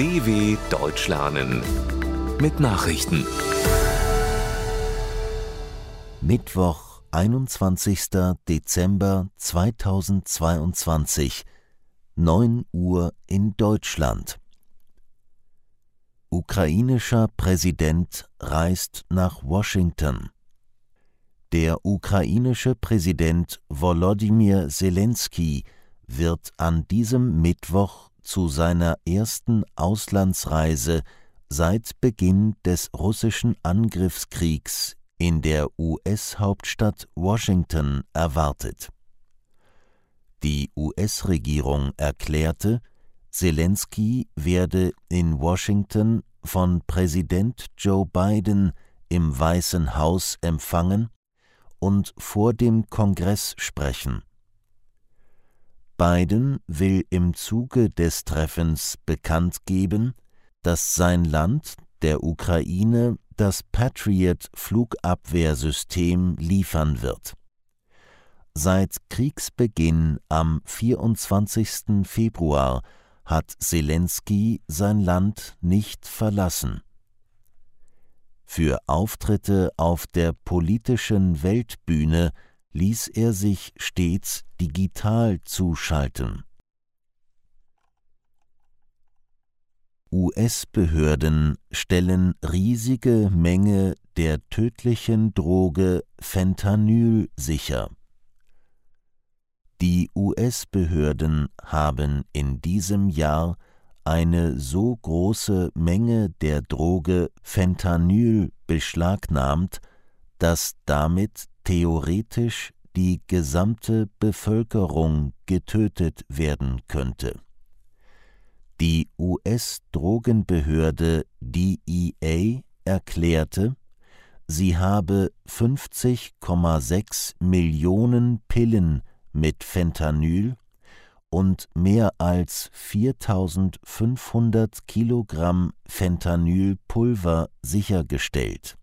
DW Deutsch lernen mit Nachrichten. Mittwoch, 21. Dezember 2022, 9 Uhr in Deutschland. Ukrainischer Präsident reist nach Washington. Der ukrainische Präsident Volodymyr Zelensky wird an diesem Mittwoch zu seiner ersten Auslandsreise seit Beginn des russischen Angriffskriegs in der US-Hauptstadt Washington erwartet. Die US-Regierung erklärte, Zelensky werde in Washington von Präsident Joe Biden im Weißen Haus empfangen und vor dem Kongress sprechen. Biden will im Zuge des Treffens bekannt geben, dass sein Land der Ukraine das Patriot-Flugabwehrsystem liefern wird. Seit Kriegsbeginn am 24. Februar hat Zelensky sein Land nicht verlassen. Für Auftritte auf der politischen Weltbühne ließ er sich stets digital zuschalten. US-Behörden stellen riesige Menge der tödlichen Droge Fentanyl sicher. Die US-Behörden haben in diesem Jahr eine so große Menge der Droge Fentanyl beschlagnahmt, dass damit theoretisch die gesamte Bevölkerung getötet werden könnte. Die US-Drogenbehörde DEA erklärte, sie habe 50,6 Millionen Pillen mit Fentanyl und mehr als 4500 Kilogramm Fentanylpulver sichergestellt.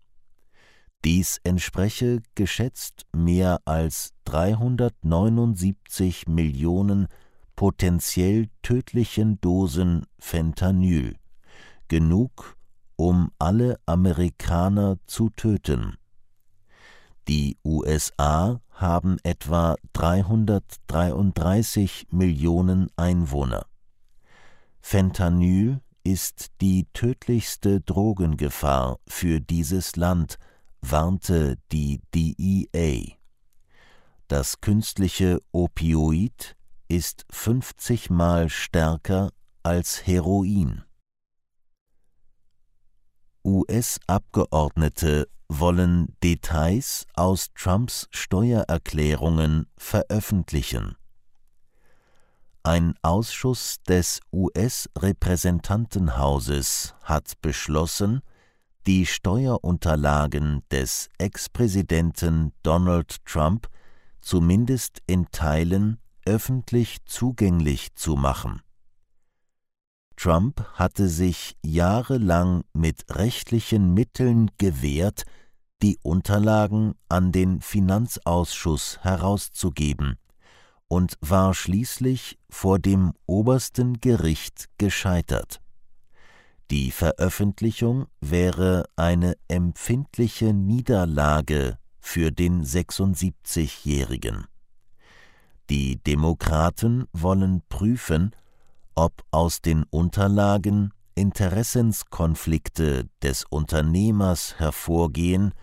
Dies entspreche geschätzt mehr als 379 Millionen potenziell tödlichen Dosen Fentanyl, genug, um alle Amerikaner zu töten. Die USA haben etwa 333 Millionen Einwohner. Fentanyl ist die tödlichste Drogengefahr für dieses Land, warnte die DEA. Das künstliche Opioid ist 50 Mal stärker als Heroin. US-Abgeordnete wollen Details aus Trumps Steuererklärungen veröffentlichen. Ein Ausschuss des US-Repräsentantenhauses hat beschlossen, die Steuerunterlagen des Ex-Präsidenten Donald Trump zumindest in Teilen öffentlich zugänglich zu machen. Trump hatte sich jahrelang mit rechtlichen Mitteln gewehrt, die Unterlagen an den Finanzausschuss herauszugeben und war schließlich vor dem obersten Gericht gescheitert. Die Veröffentlichung wäre eine empfindliche Niederlage für den 76-Jährigen. Die Demokraten wollen prüfen, ob aus den Unterlagen Interessenskonflikte des Unternehmers hervorgehen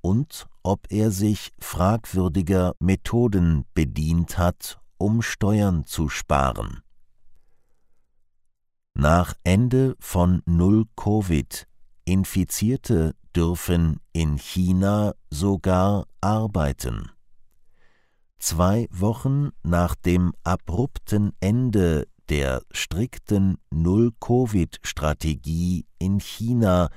und ob er sich fragwürdiger Methoden bedient hat, um Steuern zu sparen. Nach Ende von Null-Covid Infizierte dürfen in China sogar arbeiten. Zwei Wochen nach dem abrupten Ende der strikten Null-Covid-Strategie in China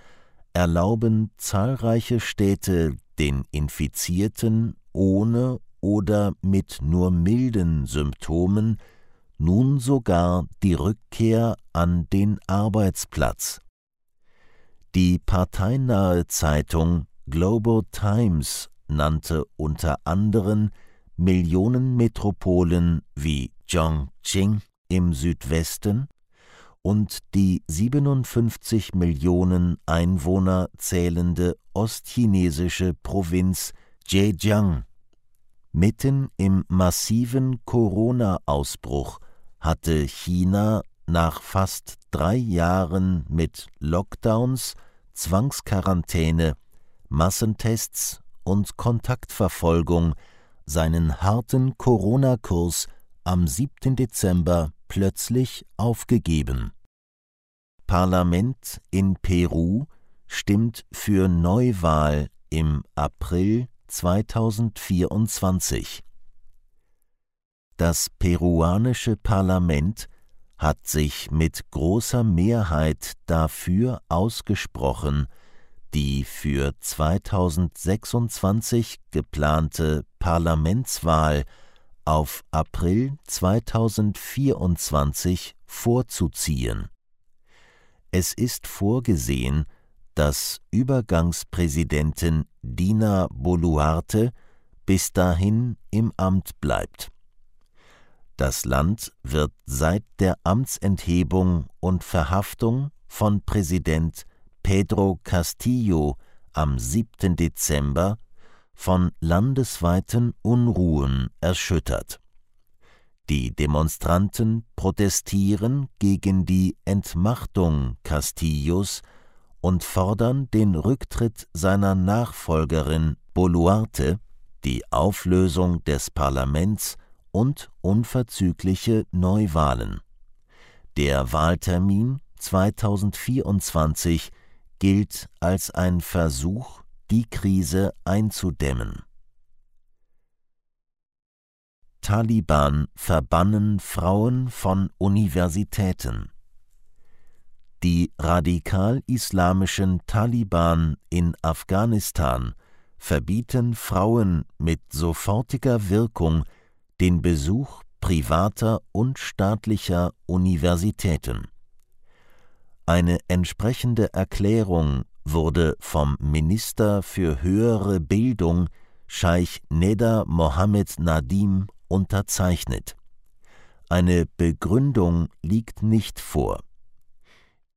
erlauben zahlreiche Städte den Infizierten ohne oder mit nur milden Symptomen nun sogar die Rückkehr an den Arbeitsplatz. Die parteinahe Zeitung Global Times nannte unter anderen Millionenmetropolen wie Chongqing im Südwesten und die 57 Millionen Einwohner zählende ostchinesische Provinz Zhejiang. Mitten im massiven Corona-Ausbruch hatte China nach fast drei Jahren mit Lockdowns, Zwangsquarantäne, Massentests und Kontaktverfolgung seinen harten Corona-Kurs am 7. Dezember plötzlich aufgegeben. Parlament in Peru stimmt für Neuwahl im April 2024. Das peruanische Parlament hat sich mit großer Mehrheit dafür ausgesprochen, die für 2026 geplante Parlamentswahl auf April 2024 vorzuziehen. Es ist vorgesehen, dass Übergangspräsidentin Dina Boluarte bis dahin im Amt bleibt. Das Land wird seit der Amtsenthebung und Verhaftung von Präsident Pedro Castillo am 7. Dezember von landesweiten Unruhen erschüttert. Die Demonstranten protestieren gegen die Entmachtung Castillos und fordern den Rücktritt seiner Nachfolgerin Boluarte, die Auflösung des Parlaments und unverzügliche Neuwahlen. Der Wahltermin 2024 gilt als ein Versuch, die Krise einzudämmen. Taliban verbannen Frauen von Universitäten. Die radikal-islamischen Taliban in Afghanistan verbieten Frauen mit sofortiger Wirkung den Besuch privater und staatlicher Universitäten. Eine entsprechende Erklärung wurde vom Minister für höhere Bildung Scheich Neda Mohammed Nadim unterzeichnet. Eine Begründung liegt nicht vor.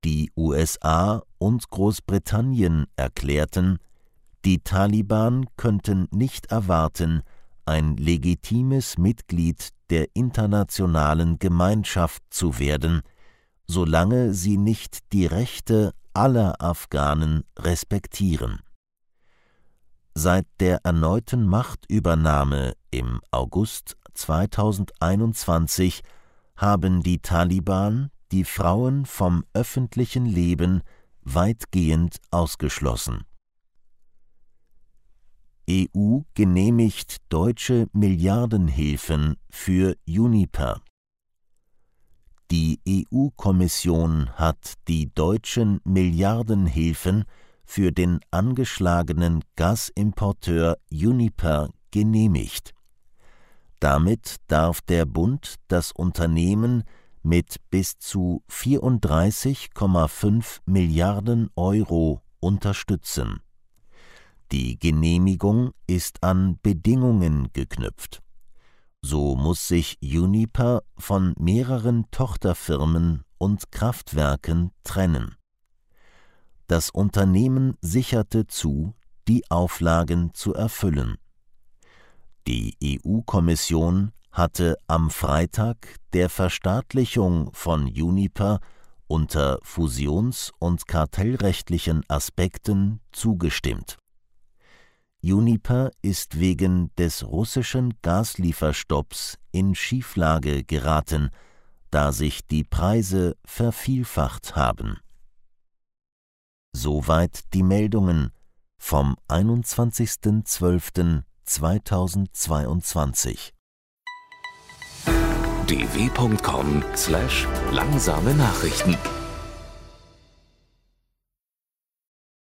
Die USA und Großbritannien erklärten, die Taliban könnten nicht erwarten, ein legitimes Mitglied der internationalen Gemeinschaft zu werden, solange sie nicht die Rechte aller Afghanen respektieren. Seit der erneuten Machtübernahme im August 2021 haben die Taliban die Frauen vom öffentlichen Leben weitgehend ausgeschlossen. EU genehmigt deutsche Milliardenhilfen für Juniper. Die EU-Kommission hat die deutschen Milliardenhilfen für den angeschlagenen Gasimporteur Uniper genehmigt. Damit darf der Bund das Unternehmen mit bis zu 34,5 Milliarden Euro unterstützen. Die Genehmigung ist an Bedingungen geknüpft. So muss sich Uniper von mehreren Tochterfirmen und Kraftwerken trennen. Das Unternehmen sicherte zu, die Auflagen zu erfüllen. Die EU-Kommission hatte am Freitag der Verstaatlichung von Uniper unter fusions- und kartellrechtlichen Aspekten zugestimmt Uniper ist wegen des russischen Gaslieferstopps in Schieflage geraten, da sich die Preise vervielfacht haben. Soweit die Meldungen vom 21.12.2022. dw.com/langsame Nachrichten